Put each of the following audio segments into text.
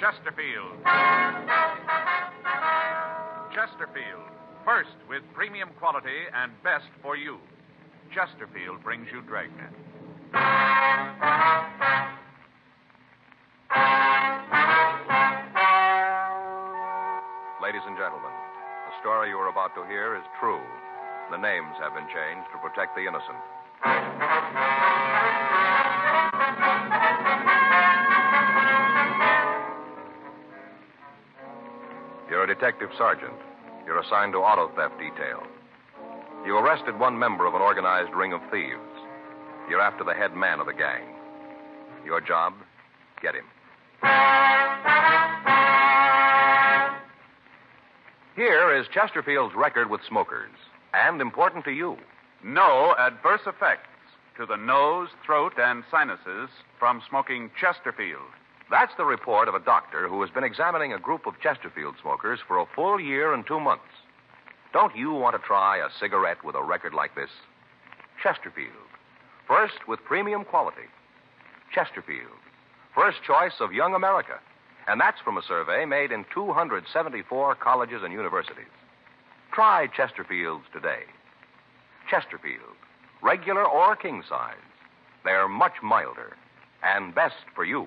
Chesterfield. Chesterfield, first with premium quality and best for you. Chesterfield brings you Dragnet. Ladies and gentlemen, the story you are about to hear is true. The names have been changed to protect the innocent. Detective sergeant. You're assigned to auto theft detail. You arrested one member of an organized ring of thieves. You're after the head man of the gang. Your job? Get him. Here is Chesterfield's record with smokers, and important to you. No adverse effects to the nose, throat, and sinuses from smoking Chesterfield. That's the report of a doctor who has been examining a group of Chesterfield smokers for a full year and two months. Don't you want to try a cigarette with a record like this? Chesterfield. First with premium quality. Chesterfield. First choice of young America. And that's from a survey made in 274 colleges and universities. Try Chesterfields today. Chesterfield. Regular or king size. They're much milder and best for you.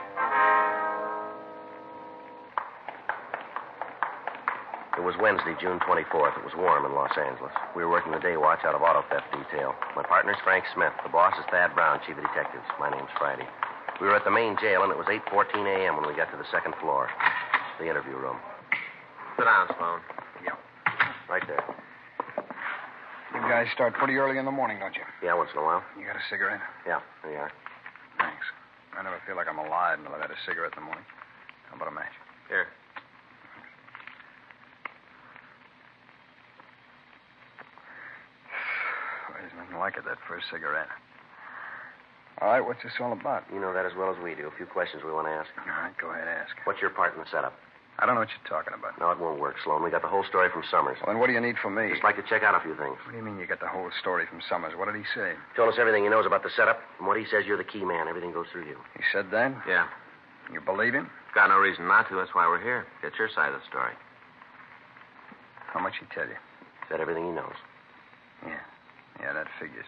It was Wednesday, June 24th. It was warm in Los Angeles. We were working the day watch out of auto theft detail. My partner's Frank Smith. The boss is Thad Brown, chief of detectives. My name's Friday. We were at the main jail, and it was 8.14 a.m. when we got to the second floor, the interview room. Sit down, Sloan. Yeah. Right there. You guys start pretty early in the morning, don't you? Yeah, once in a while. You got a cigarette? Yeah, there you are. Thanks. I never feel like I'm alive until I've had a cigarette in the morning. How about a match? Here. There's nothing like it, that first cigarette. All right, what's this all about? You know that as well as we do. A few questions we want to ask. All right, go ahead, ask. What's your part in the setup? I don't know what you're talking about. No, it won't work, Sloan. We got the whole story from Summers. Well, then what do you need from me? Just like to check out a few things. What do you mean you got the whole story from Summers? What did he say? Told us everything he knows about the setup. From what he says, you're the key man. Everything goes through you. He said that? Yeah. You believe him? Got no reason not to. That's why we're here. Get your side of the story. How much he tell you? Said everything he knows. Yeah. Yeah, that figures.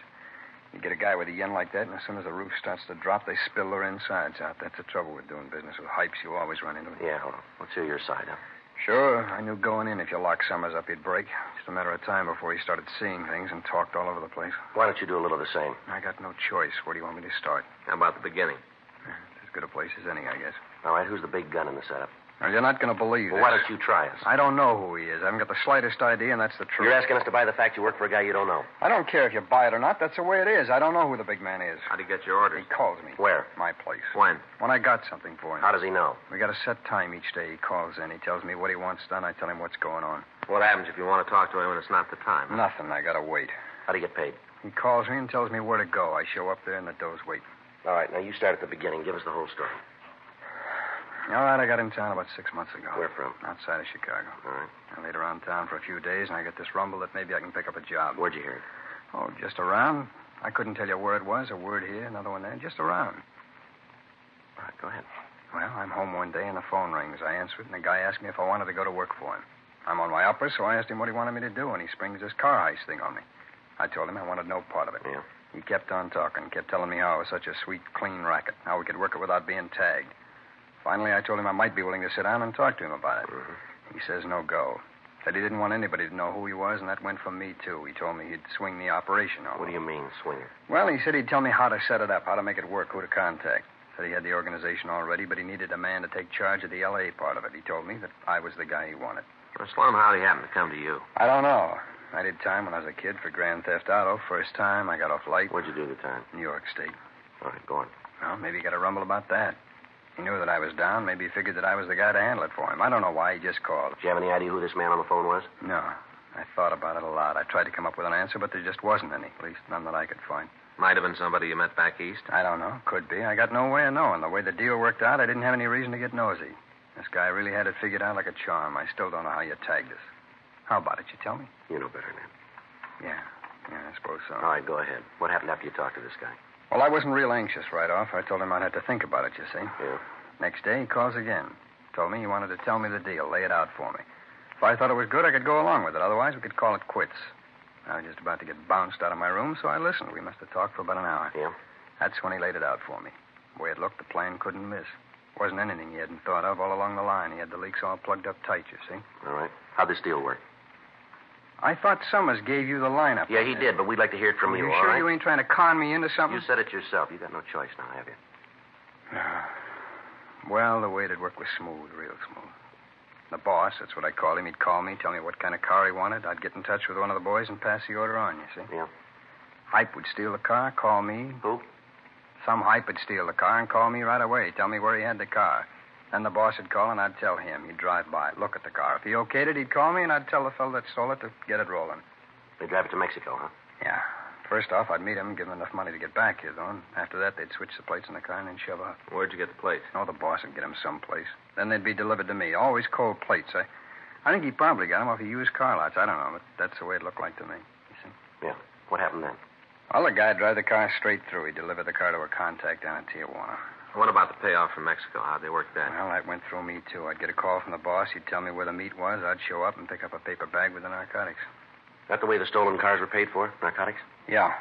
You get a guy with a yen like that, and as soon as the roof starts to drop, they spill their insides out. That's the trouble with doing business with hypes. You always run into it. Yeah, well, let's hear your side, huh? Sure, I knew going in if you locked Summers up, he'd break. Just a matter of time before he started seeing things and talked all over the place. Why don't you do a little of the same? I got no choice. Where do you want me to start? How about the beginning? Eh, as good a place as any, I guess. All right, who's the big gun in the setup? Now, you're not going to believe Well, this. why don't you try us? I don't know who he is. I haven't got the slightest idea, and that's the truth. You're asking us to buy the fact you work for a guy you don't know. I don't care if you buy it or not. That's the way it is. I don't know who the big man is. How'd he get your orders? He calls me. Where? My place. When? When I got something for him. How does he know? We got a set time each day. He calls in. He tells me what he wants done. I tell him what's going on. What happens if you want to talk to him when it's not the time? Nothing. I gotta wait. How'd he get paid? He calls me and tells me where to go. I show up there and the door's waiting. All right, now you start at the beginning. Give us the whole story. All right, I got in town about six months ago. Where from? Outside of Chicago. All right. I laid around town for a few days, and I get this rumble that maybe I can pick up a job. Where'd you hear it? Oh, just around. I couldn't tell you where it was. A word here, another one there. Just around. All right, go ahead. Well, I'm home one day, and the phone rings. I answer it, and the guy asked me if I wanted to go to work for him. I'm on my upper, so I asked him what he wanted me to do, and he springs this car heist thing on me. I told him I wanted no part of it. Yeah. He kept on talking, kept telling me how it was such a sweet, clean racket, how we could work it without being tagged. Finally, I told him I might be willing to sit down and talk to him about it. Mm-hmm. He says no go. Said he didn't want anybody to know who he was, and that went for me, too. He told me he'd swing the operation on What do you mean, swinger? Well, he said he'd tell me how to set it up, how to make it work, who to contact. Said he had the organization already, but he needed a man to take charge of the L.A. part of it. He told me that I was the guy he wanted. Well, Sloan, how'd he happen to come to you? I don't know. I did time when I was a kid for Grand Theft Auto. First time, I got off light. Where'd you do the time? New York State. All right, go on. Well, maybe you got a rumble about that. He knew that I was down. Maybe he figured that I was the guy to handle it for him. I don't know why. He just called. Do you have any idea who this man on the phone was? No. I thought about it a lot. I tried to come up with an answer, but there just wasn't any. At least none that I could find. Might have been somebody you met back east. I don't know. Could be. I got no way of knowing. The way the deal worked out, I didn't have any reason to get nosy. This guy really had it figured out like a charm. I still don't know how you tagged us. How about it? You tell me? You know better than. Yeah. Yeah, I suppose so. All right, go ahead. What happened after you talked to this guy? Well, I wasn't real anxious right off. I told him I'd have to think about it, you see. Yeah. Next day, he calls again. Told me he wanted to tell me the deal, lay it out for me. If I thought it was good, I could go along with it. Otherwise, we could call it quits. I was just about to get bounced out of my room, so I listened. We must have talked for about an hour. Yeah? That's when he laid it out for me. The way it looked, the plan couldn't miss. Wasn't anything he hadn't thought of all along the line. He had the leaks all plugged up tight, you see. All right. How'd this deal work? I thought Summers gave you the lineup. Yeah, he did, but we'd like to hear it from Are you, you all sure right? you ain't trying to con me into something? You said it yourself. You got no choice now, have you? Well, the way it worked was smooth, real smooth. The boss, that's what I call him, he'd call me, tell me what kind of car he wanted. I'd get in touch with one of the boys and pass the order on, you see. Yeah. Hype would steal the car, call me. Who? Some hype would steal the car and call me right away, tell me where he had the car. Then the boss would call and I'd tell him. He'd drive by, look at the car. If he okayed it, he'd call me and I'd tell the fellow that stole it to get it rolling. They'd drive it to Mexico, huh? Yeah. First off, I'd meet him, give him enough money to get back here, though. And after that, they'd switch the plates in the car and then shove off. Where'd you get the plates? Oh, the boss would get them someplace. Then they'd be delivered to me. Always cold plates. I, I think he probably got them off of used car lots. I don't know, but that's the way it looked like to me. You see? Yeah. What happened then? Well, the guy'd drive the car straight through. He'd deliver the car to a contact down in Tijuana. What about the payoff from Mexico? How'd they work that? Well, that went through me, too. I'd get a call from the boss. He'd tell me where the meet was. I'd show up and pick up a paper bag with the narcotics. That the way the stolen cars were paid for? Narcotics? Yeah.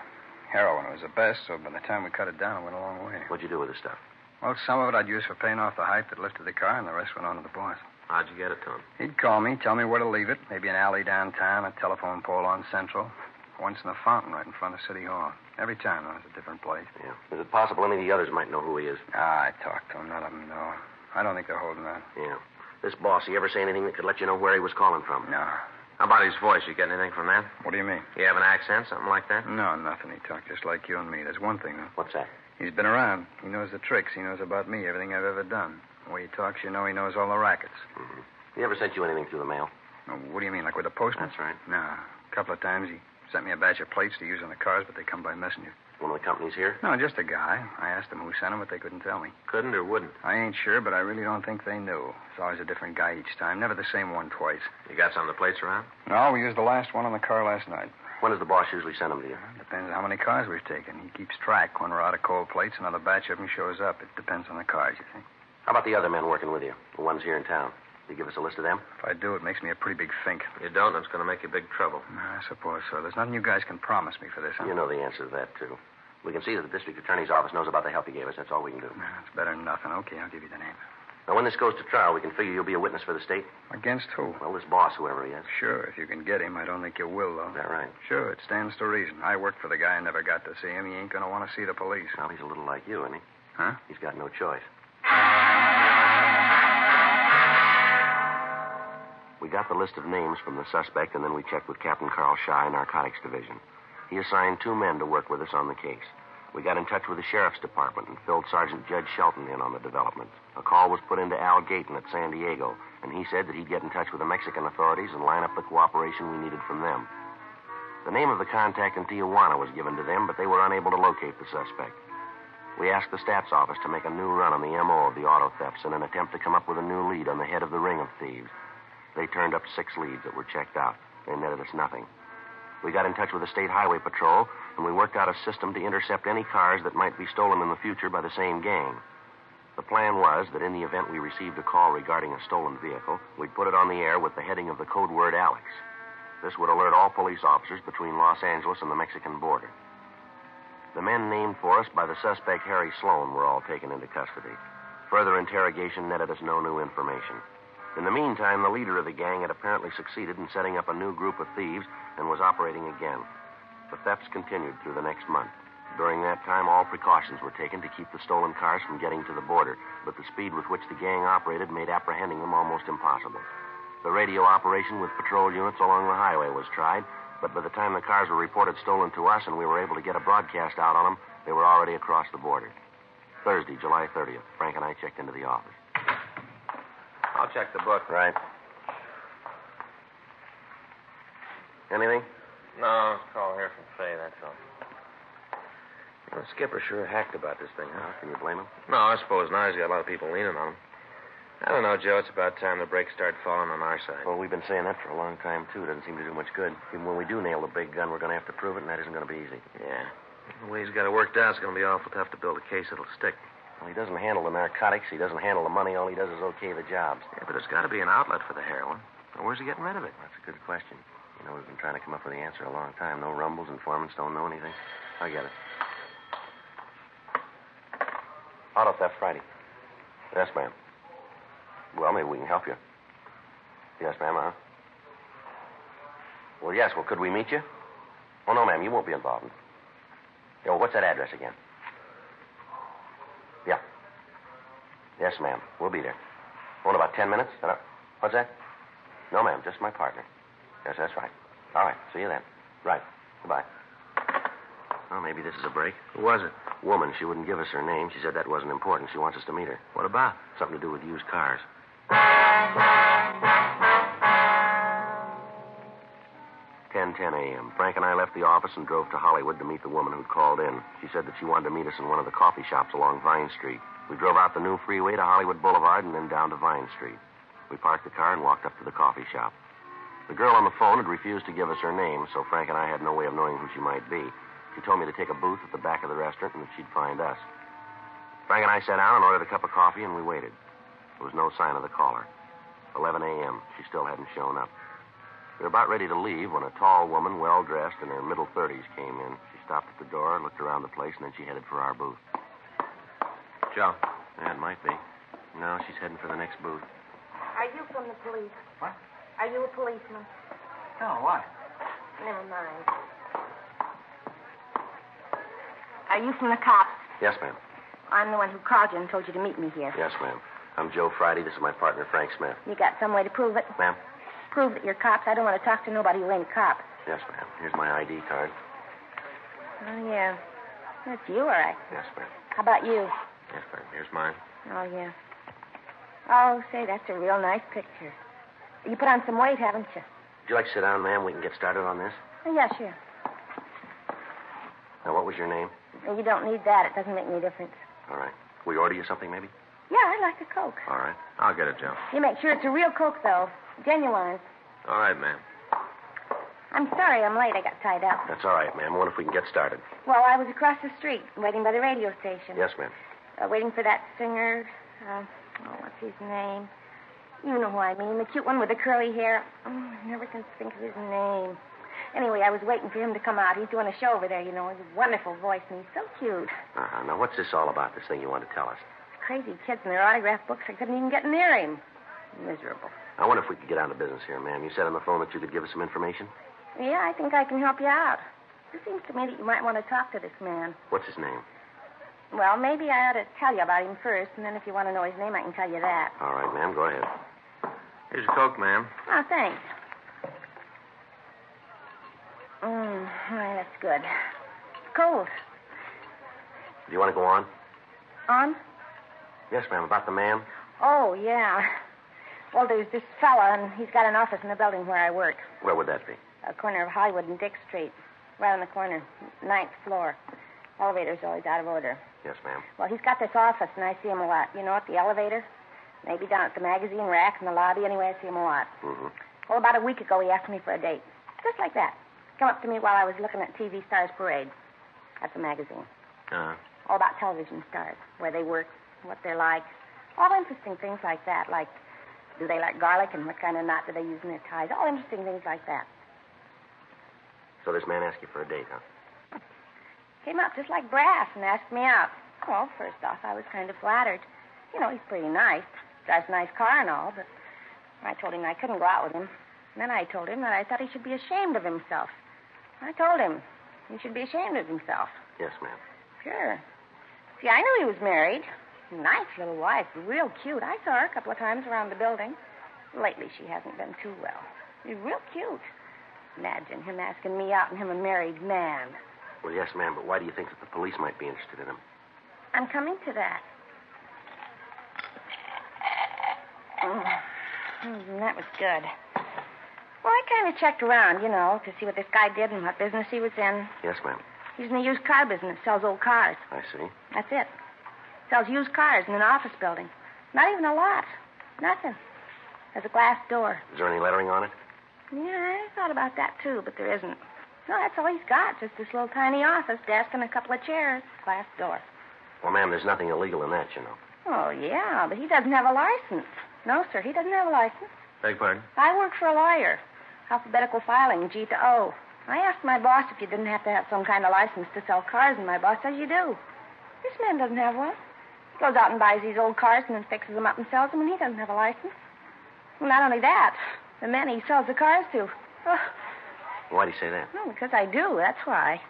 Heroin was the best, so by the time we cut it down, it went a long way. What'd you do with the stuff? Well, some of it I'd use for paying off the hype that lifted the car, and the rest went on to the boss. How'd you get it to him? He'd call me, tell me where to leave it. Maybe an alley downtown, a telephone pole on Central. Once in a fountain right in front of City Hall. Every time it was a different place. Yeah. Is it possible any of the others might know who he is? Ah, I talked to him. None of them know. I don't think they're holding out. Yeah. This boss, he ever say anything that could let you know where he was calling from? No. How about his voice? You get anything from that? What do you mean? You have an accent, something like that? No, nothing. He talked just like you and me. There's one thing, though. What's that? He's been around. He knows the tricks. He knows about me, everything I've ever done. The way he talks, you know he knows all the rackets. He ever sent you anything through the mail? Oh, What do you mean, like with the postman? That's right. No. A couple of times he sent me a batch of plates to use on the cars, but they come by messenger. One of the companies here? No, just a guy. I asked them who sent them, but they couldn't tell me. Couldn't or wouldn't? I ain't sure, but I really don't think they knew. It's always a different guy each time, never the same one twice. You got some of the plates around? No, we used the last one on the car last night. When does the boss usually send them to you? Depends on how many cars we've taken. He keeps track. When we're out of cold plates, another batch of them shows up. It depends on the cars, you think. How about the other men working with you? The ones here in town? You give us a list of them? If I do, it makes me a pretty big fink. You don't, it's going to make you big trouble. I suppose so. There's nothing you guys can promise me for this, huh? You know the answer to that, too. We can see that the district attorney's office knows about the help you gave us. That's all we can do. It's better than nothing. Okay, I'll give you the name. Now, when this goes to trial, we can figure you'll be a witness for the state. Against who? Well, this boss, whoever he is. Sure, if you can get him. I don't think you will, though. Is that right? Sure, it stands to reason. I worked for the guy and never got to see him. He ain't going to want to see the police. Well, he's a little like you, isn't he? Huh? He's got no choice. We got the list of names from the suspect, and then we checked with Captain Carl Shy, Narcotics Division. He assigned two men to work with us on the case. We got in touch with the sheriff's department and filled Sergeant Judge Shelton in on the development. A call was put into Al Gayton at San Diego, and he said that he'd get in touch with the Mexican authorities and line up the cooperation we needed from them. The name of the contact in Tijuana was given to them, but they were unable to locate the suspect. We asked the stats office to make a new run on the MO of the auto thefts in an attempt to come up with a new lead on the head of the ring of thieves. They turned up six leads that were checked out. They netted us nothing. We got in touch with the State Highway Patrol, and we worked out a system to intercept any cars that might be stolen in the future by the same gang. The plan was that in the event we received a call regarding a stolen vehicle, we'd put it on the air with the heading of the code word Alex. This would alert all police officers between Los Angeles and the Mexican border. The men named for us by the suspect Harry Sloan were all taken into custody. Further interrogation netted us no new information. In the meantime, the leader of the gang had apparently succeeded in setting up a new group of thieves and was operating again. The thefts continued through the next month. During that time, all precautions were taken to keep the stolen cars from getting to the border, but the speed with which the gang operated made apprehending them almost impossible. The radio operation with patrol units along the highway was tried, but by the time the cars were reported stolen to us and we were able to get a broadcast out on them, they were already across the border. Thursday, July 30th, Frank and I checked into the office. I'll check the book. Right. Anything? No, call here from Fay, that's all. Well, Skipper sure hacked about this thing, huh? Can you blame him? No, I suppose now he's got a lot of people leaning on him. I don't know, Joe. It's about time the breaks start falling on our side. Well, we've been saying that for a long time, too. Doesn't seem to do much good. Even when we do nail the big gun, we're going to have to prove it, and that isn't going to be easy. Yeah. The way he's got it worked out, it's going to be awful tough to build a case that'll stick. Well, he doesn't handle the narcotics. He doesn't handle the money. All he does is okay the jobs. Yeah, but there's got to be an outlet for the heroin. Well, where's he getting rid of it? That's a good question. You know, we've been trying to come up with the answer a long time. No rumbles, informants don't know anything. I get it. Auto theft Friday. Yes, ma'am. Well, maybe we can help you. Yes, ma'am, huh? Well, yes. Well, could we meet you? Oh, no, ma'am. You won't be involved. Yeah, well, what's that address again? Yeah. Yes, ma'am. We'll be there. Oh, in about ten minutes? Uh, What's that? No, ma'am. Just my partner. Yes, that's right. All right. See you then. Right. Goodbye. Well, maybe this is a break. Who was it? Woman. She wouldn't give us her name. She said that wasn't important. She wants us to meet her. What about? Something to do with used cars. 10:10 a.m. Frank and I left the office and drove to Hollywood to meet the woman who'd called in. She said that she wanted to meet us in one of the coffee shops along Vine Street. We drove out the new freeway to Hollywood Boulevard and then down to Vine Street. We parked the car and walked up to the coffee shop. The girl on the phone had refused to give us her name, so Frank and I had no way of knowing who she might be. She told me to take a booth at the back of the restaurant and that she'd find us. Frank and I sat down and ordered a cup of coffee, and we waited. There was no sign of the caller. 11 a.m. She still hadn't shown up. We were about ready to leave when a tall woman, well dressed, in her middle 30s, came in. She stopped at the door, looked around the place, and then she headed for our booth. Joe. Yeah, it might be. No, she's heading for the next booth. Are you from the police? What? Are you a policeman? No, why? Never mind. Are you from the cops? Yes, ma'am. I'm the one who called you and told you to meet me here. Yes, ma'am. I'm Joe Friday. This is my partner, Frank Smith. You got some way to prove it? Ma'am? Prove that you're cops. I don't want to talk to nobody who ain't cops. Yes, ma'am. Here's my ID card. Oh, yeah. That's you, all right. Yes, ma'am. How about you? Yes, ma'am. Here's mine. Oh, yeah. Oh, say, that's a real nice picture. You put on some weight, haven't you? Would you like to sit down, ma'am? We can get started on this. Oh, yeah, sure. Now, what was your name? You don't need that. It doesn't make any difference. All right. We order you something, maybe? Yeah, I'd like a Coke. All right. I'll get it, Joe. You make sure it's a real Coke, though. Genuine. All right, ma'am. I'm sorry I'm late. I got tied up. That's all right, ma'am. I wonder if we can get started. Well, I was across the street, waiting by the radio station. Yes, ma'am. Uh, waiting for that singer. Uh, oh, what's his name? You know who I mean. The cute one with the curly hair. Oh, I never can think of his name. Anyway, I was waiting for him to come out. He's doing a show over there, you know. He's a wonderful voice, and he's so cute. Uh-huh. Now, what's this all about, this thing you want to tell us? Crazy kids and their autograph books. I couldn't even get near him. Miserable. I wonder if we could get down to business here, ma'am. You said on the phone that you could give us some information? Yeah, I think I can help you out. It seems to me that you might want to talk to this man. What's his name? Well, maybe I ought to tell you about him first, and then if you want to know his name, I can tell you that. All right, ma'am. Go ahead. Here's your Coke, ma'am. Oh, thanks. Mmm, that's good. Cold. Do you want to go on? On? Yes, ma'am. About the man? Oh, yeah. Well, there's this fella, and he's got an office in the building where I work. Where would that be? A corner of Hollywood and Dick Street. Right on the corner. Ninth floor. Elevator's always out of order. Yes, ma'am. Well, he's got this office, and I see him a lot. You know, at the elevator, maybe down at the magazine rack in the lobby. Anyway, I see him a lot. Mm-hmm. Well, about a week ago, he asked me for a date. Just like that. Come up to me while I was looking at TV Stars Parade. That's a magazine. Uh, All about television stars, where they work, what they're like. All interesting things like that, like do they like garlic and what kind of knot do they use in their ties. All interesting things like that. So this man asked you for a date, huh? Came up just like brass and asked me out. Well, first off, I was kind of flattered. You know, he's pretty nice. Drives a nice car and all, but I told him I couldn't go out with him. And then I told him that I thought he should be ashamed of himself. I told him he should be ashamed of himself. Yes, ma'am. Sure. See, I knew he was married. Nice little wife, real cute. I saw her a couple of times around the building. Lately, she hasn't been too well. She's real cute. Imagine him asking me out and him a married man. Well, yes, ma'am, but why do you think that the police might be interested in him? I'm coming to that. Mm. That was good. Well, I kind of checked around, you know, to see what this guy did and what business he was in. Yes, ma'am. He's in the used car business, sells old cars. I see. That's it. Sells used cars in an office building. Not even a lot. Nothing. There's a glass door. Is there any lettering on it? Yeah, I thought about that too, but there isn't. No, that's all he's got. Just this little tiny office desk and a couple of chairs. Glass door. Well, ma'am, there's nothing illegal in that, you know. Oh, yeah, but he doesn't have a license. No, sir, he doesn't have a license. beg pardon? I work for a lawyer. Alphabetical filing, G to O. I asked my boss if you didn't have to have some kind of license to sell cars, and my boss says you do. This man doesn't have one. He goes out and buys these old cars and then fixes them up and sells them, and he doesn't have a license. Well, not only that, the men he sells the cars to. Oh, Why do you say that? no, because I do, that's why.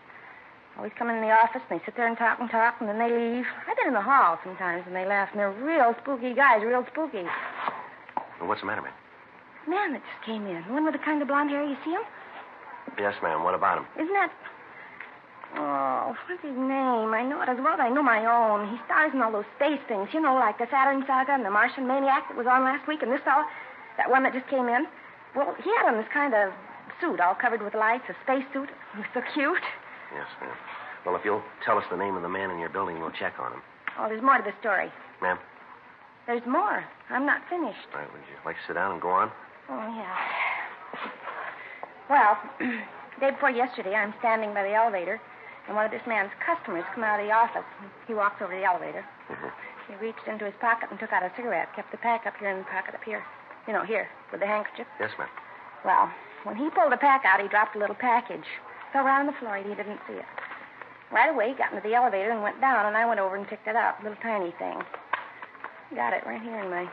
Always come in the office and they sit there and talk and talk, and then they leave. I've been in the hall sometimes and they laugh, and they're real spooky guys, real spooky. Well, what's the matter, ma'am? Man that just came in, the one with the kind of blonde hair, you see him? Yes, ma'am. What about him? Isn't that. Oh, what's his name? I know it as well as I know my own. He stars in all those space things, you know, like the Saturn Saga and the Martian Maniac that was on last week, and this fellow, that one that just came in. Well, he had on this kind of suit, all covered with lights, a space suit. He was so cute. Yes, ma'am. Well, if you'll tell us the name of the man in your building, we'll check on him. Oh, there's more to the story. Ma'am? There's more. I'm not finished. All right, would you like to sit down and go on? Oh, yeah. Well, day before yesterday, I'm standing by the elevator, and one of this man's customers come out of the office. He walks over to the elevator. Mhm. He reached into his pocket and took out a cigarette, kept the pack up here in the pocket up here. You know, here, with the handkerchief. Yes, ma'am. Well, when he pulled the pack out, he dropped a little package. Fell right on the floor, and he didn't see it. Right away, he got into the elevator and went down, and I went over and picked it up. Little tiny thing. Got it right here in my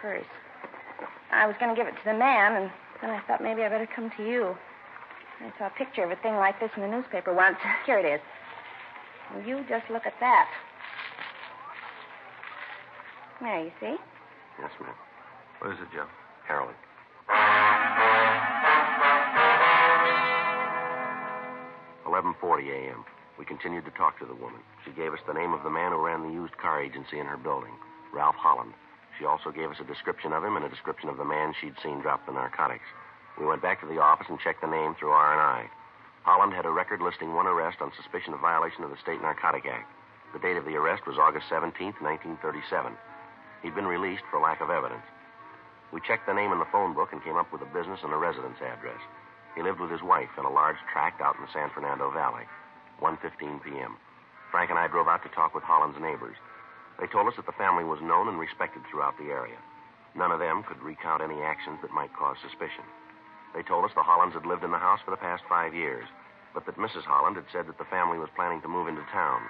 purse. I was going to give it to the man, and then I thought maybe I better come to you. I saw a picture of a thing like this in the newspaper once. Here it is. Well, you just look at that. There, you see? Yes, ma'am. What is it, Joe? Heroin. 11:40 a.m. We continued to talk to the woman. She gave us the name of the man who ran the used car agency in her building, Ralph Holland. She also gave us a description of him and a description of the man she'd seen drop the narcotics. We went back to the office and checked the name through R&I. Holland had a record listing one arrest on suspicion of violation of the State Narcotic Act. The date of the arrest was August 17, 1937. He'd been released for lack of evidence. We checked the name in the phone book and came up with a business and a residence address. He lived with his wife in a large tract out in the San Fernando Valley. 1.15 p.m. Frank and I drove out to talk with Holland's neighbors. They told us that the family was known and respected throughout the area. None of them could recount any actions that might cause suspicion. They told us the Hollands had lived in the house for the past five years, but that Mrs. Holland had said that the family was planning to move into town.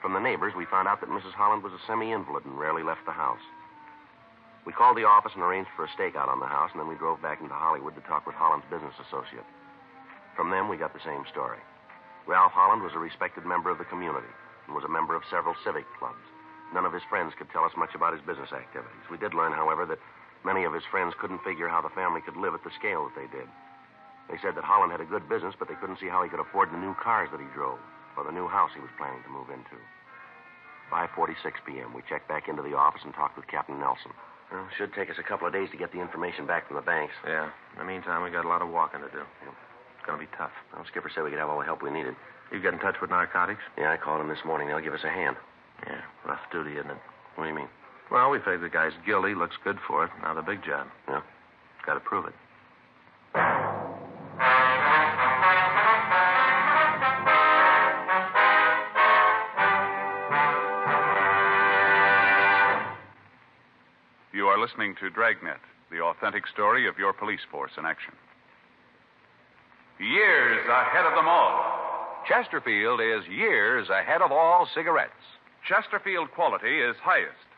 From the neighbors, we found out that Mrs. Holland was a semi invalid and rarely left the house. We called the office and arranged for a stakeout on the house, and then we drove back into Hollywood to talk with Holland's business associate. From them, we got the same story. Ralph Holland was a respected member of the community and was a member of several civic clubs. None of his friends could tell us much about his business activities. We did learn, however, that many of his friends couldn't figure how the family could live at the scale that they did. They said that Holland had a good business, but they couldn't see how he could afford the new cars that he drove or the new house he was planning to move into. 5:46 p.m. We checked back into the office and talked with Captain Nelson. Well, it should take us a couple of days to get the information back from the banks. Yeah. In the meantime, we got a lot of walking to do. It's going to be tough. Well, Skipper said we could have all the help we needed. You get in touch with narcotics? Yeah, I called him this morning. They'll give us a hand. Yeah, rough duty, isn't it? What do you mean? Well, we figure the guy's guilty, looks good for it. Now the big job. Yeah. Got to prove it. Listening to Dragnet, the authentic story of your police force in action. Years ahead of them all. Chesterfield is years ahead of all cigarettes. Chesterfield quality is highest.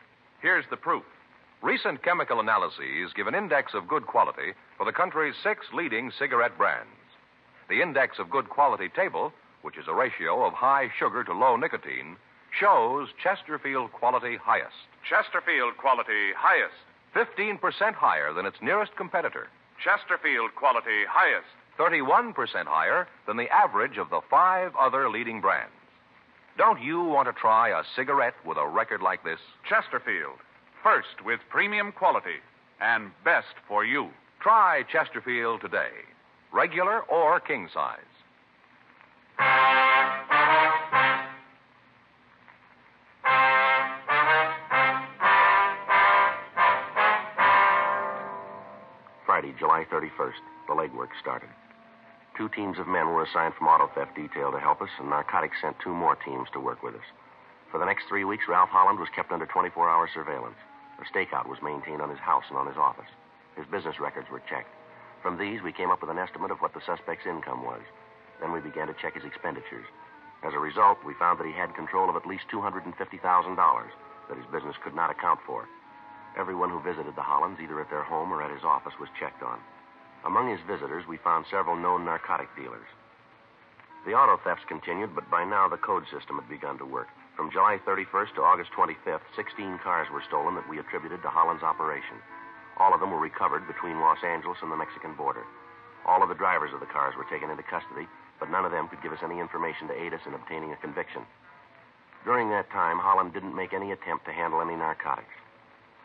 Here's the proof. Recent chemical analyses give an index of good quality for the country's six leading cigarette brands. The index of good quality table, which is a ratio of high sugar to low nicotine, shows Chesterfield quality highest. Chesterfield quality highest. 15% higher than its nearest competitor. Chesterfield quality highest. 31% higher than the average of the five other leading brands. Don't you want to try a cigarette with a record like this? Chesterfield. First with premium quality and best for you. Try Chesterfield today, regular or king size. Friday, July 31st, the legwork started. Two teams of men were assigned from auto theft detail to help us, and narcotics sent two more teams to work with us. For the next three weeks, Ralph Holland was kept under 24 hour surveillance. A stakeout was maintained on his house and on his office. His business records were checked. From these, we came up with an estimate of what the suspect's income was. Then we began to check his expenditures. As a result, we found that he had control of at least $250,000 that his business could not account for. Everyone who visited the Hollands, either at their home or at his office, was checked on. Among his visitors, we found several known narcotic dealers. The auto thefts continued, but by now the code system had begun to work. From July 31st to August 25th, 16 cars were stolen that we attributed to Holland's operation. All of them were recovered between Los Angeles and the Mexican border. All of the drivers of the cars were taken into custody, but none of them could give us any information to aid us in obtaining a conviction. During that time, Holland didn't make any attempt to handle any narcotics.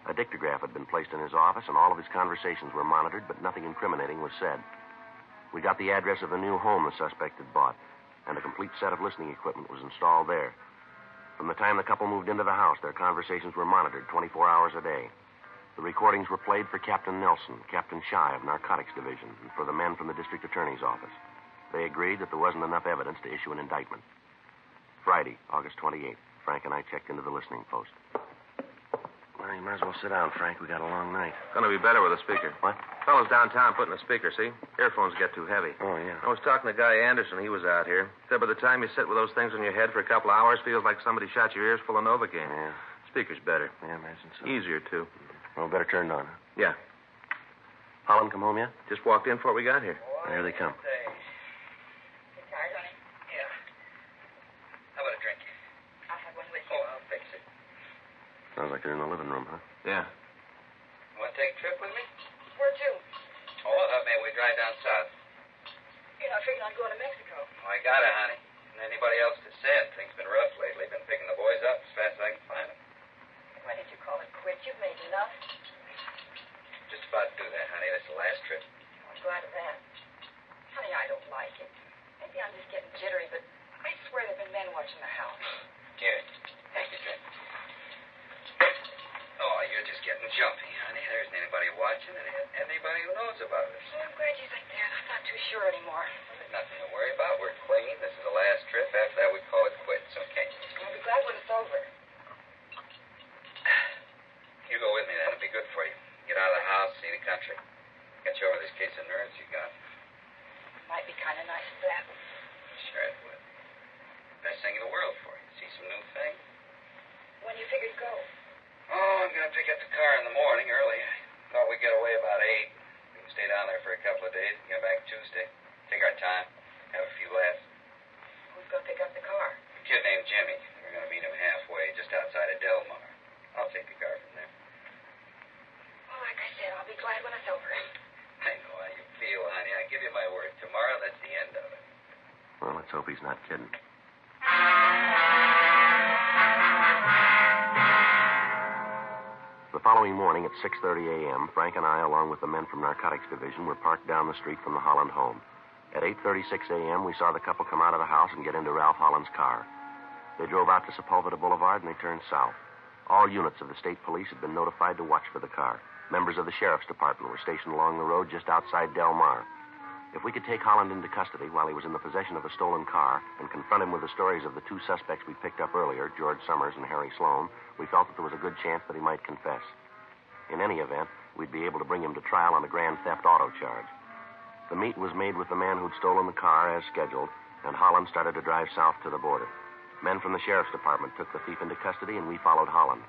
A dictograph had been placed in his office, and all of his conversations were monitored, but nothing incriminating was said. We got the address of the new home the suspect had bought, and a complete set of listening equipment was installed there. From the time the couple moved into the house, their conversations were monitored 24 hours a day. The recordings were played for Captain Nelson, Captain Shy of Narcotics Division, and for the men from the district attorney's office. They agreed that there wasn't enough evidence to issue an indictment. Friday, August 28th, Frank and I checked into the listening post. Well, you might as well sit down, Frank. We got a long night. To be better with a speaker. What? Fellows downtown putting a speaker, see? Earphones get too heavy. Oh, yeah. I was talking to Guy Anderson. He was out here. Said by the time you sit with those things on your head for a couple of hours, feels like somebody shot your ears full of Novocaine. Yeah. Speaker's better. Yeah, I imagine so. Easier, too. Well, better turned on. huh? Yeah. Holland come home yet? Just walked in before we got here. Here they come. Yeah. How about a drink? I'll have one with Oh, I'll fix it. Sounds in the living room, huh? Yeah. Want to take a trip with me? Where to? Oh, I thought maybe we'd drive down south. You're not figuring on going to Mexico. Oh, I gotta, honey. And anybody else to send. Things been rough lately. Been picking the boys up as fast as I can find them. Why did you call it quits? You've made enough. Just about to do that, honey. That's the last trip. I'm glad of that. Honey, I don't like it. Maybe I'm just getting jittery, but I swear there have been men watching the house. Anybody watching and anybody who knows about us. Well, I'm glad you think that. I'm not too sure anymore. There's nothing to worry about. We're clean. This is the last trip. After that, we call it quits, okay? I'll be glad when it's over. You go with me, then. It'll be good for you. Get out of the house, see the country. Get you over this case of nerves you got. Might be kind of nice of that. Sure it would. Best thing in the world for you. See some new things. When you figure to go? Oh, I'm going to pick up the car in the morning early. I thought we'd get away about 8. We can stay down there for a couple of days and get back Tuesday. Take our time. Have a few laughs. Who's going to pick up the car? A kid named Jimmy. We're going to meet him halfway, just outside of Del Mar. I'll take the car from there. Well, like I said, I'll be glad when it's over. I know how you feel, honey. I give you my word. Tomorrow, that's the end of it. Well, let's kidding. The following morning at 6:30 a.m., Frank and I, along with the men from Narcotics Division, were parked down the street from the Holland home. At 8.36 a.m., we saw the couple come out of the house and get into Ralph Holland's car. They drove out to Sepulveda Boulevard and they turned south. All units of the state police had been notified to watch for the car. Members of the sheriff's department were stationed along the road just outside Del Mar. If we could take Holland into custody while he was in the possession of the stolen car and confront him with the stories of the two suspects we picked up earlier, George Summers and Harry Sloan, we felt that there was a good chance that he might confess. In any event, we'd be able to bring him to trial on a grand theft auto charge. The meet was made with the man who'd stolen the car as scheduled, and Holland started to drive south to the border. Men from the sheriff's department took the thief into custody, and we followed Holland.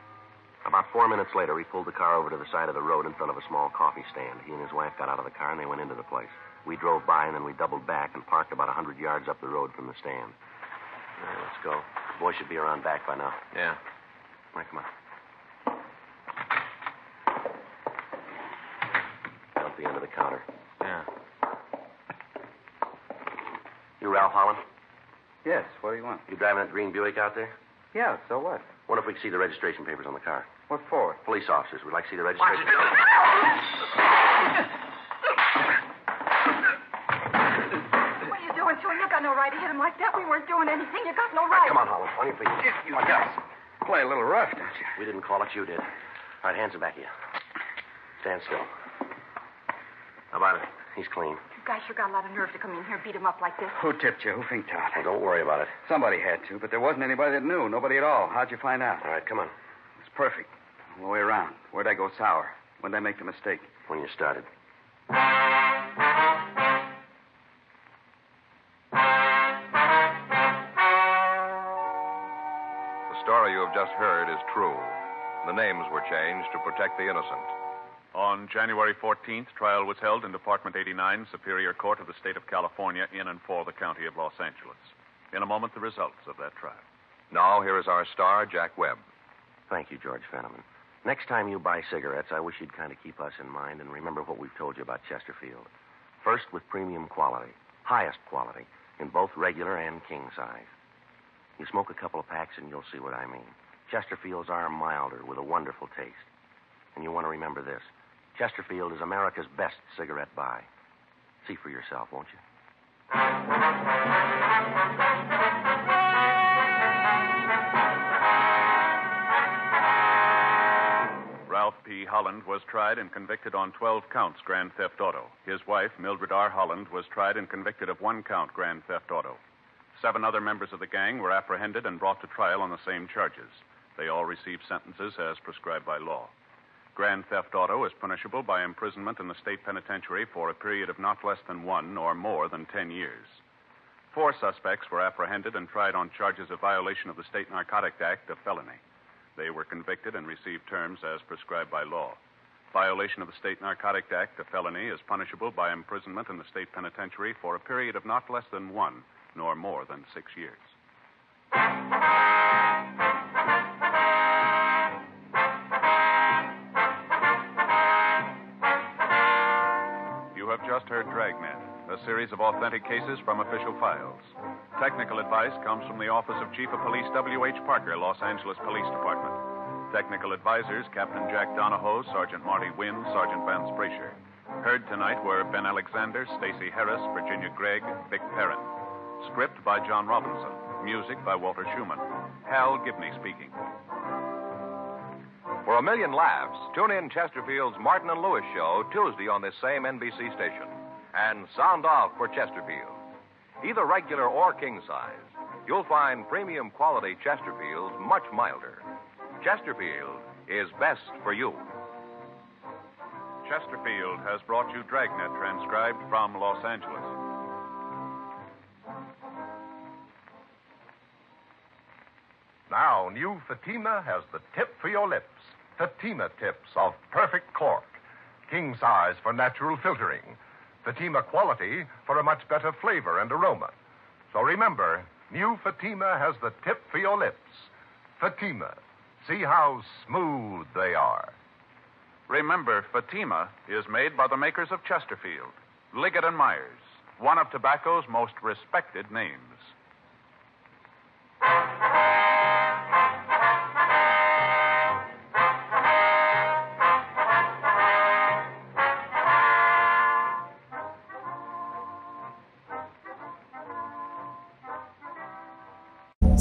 About four minutes later, he pulled the car over to the side of the road in front of a small coffee stand. He and his wife got out of the car, and they went into the place. We drove by, and then we doubled back and parked about a 100 yards up the road from the stand. All right, let's go. The boy should be around back by now. Yeah. All right, come on. Down at the end of the counter. Yeah. You Ralph Holland? Yes, what do you want? You driving that green Buick out there? Yeah, so what? Wonder if we could see the registration papers on the car. What for? Police officers. We'd like to see the registration. What are you doing to him? You got no right to hit him like that. We weren't doing anything. You got no right. Come on, Holland. On your feet. You guys play a little rough, don't you? We didn't call it. You did. All right, hands are back of you. Stand still. How about it? He's clean. You guys sure got a lot of nerve to come in here and beat him up like this. Who tipped you? Who finked out? Well, don't worry about it. Somebody had to, but there wasn't anybody that knew. Nobody at all. How'd you find out? All right, come on. It's perfect. All the way around. Where'd I go sour? When'd I make the mistake? When you started. Is true. The names were changed to protect the innocent. On January 14th, trial was held in Department 89, Superior Court of the State of California, in and for the County of Los Angeles. In a moment, the results of that trial. Now, here is our star, Jack Webb. Thank you, George Fenneman. Next time you buy cigarettes, I wish you'd kind of keep us in mind and remember what we've told you about Chesterfield. First, with premium quality, highest quality, in both regular and king size. You smoke a couple of packs and you'll see what I mean. Chesterfields are milder with a wonderful taste. And you want to remember this Chesterfield is America's best cigarette buy. See for yourself, won't you? Ralph P. Holland was tried and convicted on 12 counts grand theft auto. His wife, Mildred R. Holland, was tried and convicted of one count grand theft auto. Seven other members of the gang were apprehended and brought to trial on the same charges. They all received sentences as prescribed by law. Grand theft auto is punishable by imprisonment in the state penitentiary for a period of not less than one or more than ten years. Four suspects were apprehended and tried on charges of violation of the State Narcotic Act, a felony. They were convicted and received terms as prescribed by law. Violation of the State Narcotic Act, a felony, is punishable by imprisonment in the state penitentiary for a period of not less than one nor more than six years. Series of authentic cases from official files. Technical advice comes from the Office of Chief of Police W.H. Parker, Los Angeles Police Department. Technical advisors Captain Jack Donahoe, Sergeant Marty Wynn, Sergeant Vance Brasher. Heard tonight were Ben Alexander, Stacy Harris, Virginia Gregg, Vic Perrin. Script by John Robinson. Music by Walter Schumann. Hal Gibney speaking. For a million laughs, tune in Chesterfield's Martin and Lewis show Tuesday on this same NBC station. And sound off for Chesterfield. Either regular or king size, you'll find premium quality Chesterfields much milder. Chesterfield is best for you. Chesterfield has brought you Dragnet transcribed from Los Angeles. Now, new Fatima has the tip for your lips. Fatima tips of perfect cork. King size for natural filtering. Fatima quality for a much better flavor and aroma. So remember, new Fatima has the tip for your lips. Fatima. See how smooth they are. Remember, Fatima is made by the makers of Chesterfield, Liggett and Myers, one of tobacco's most respected names.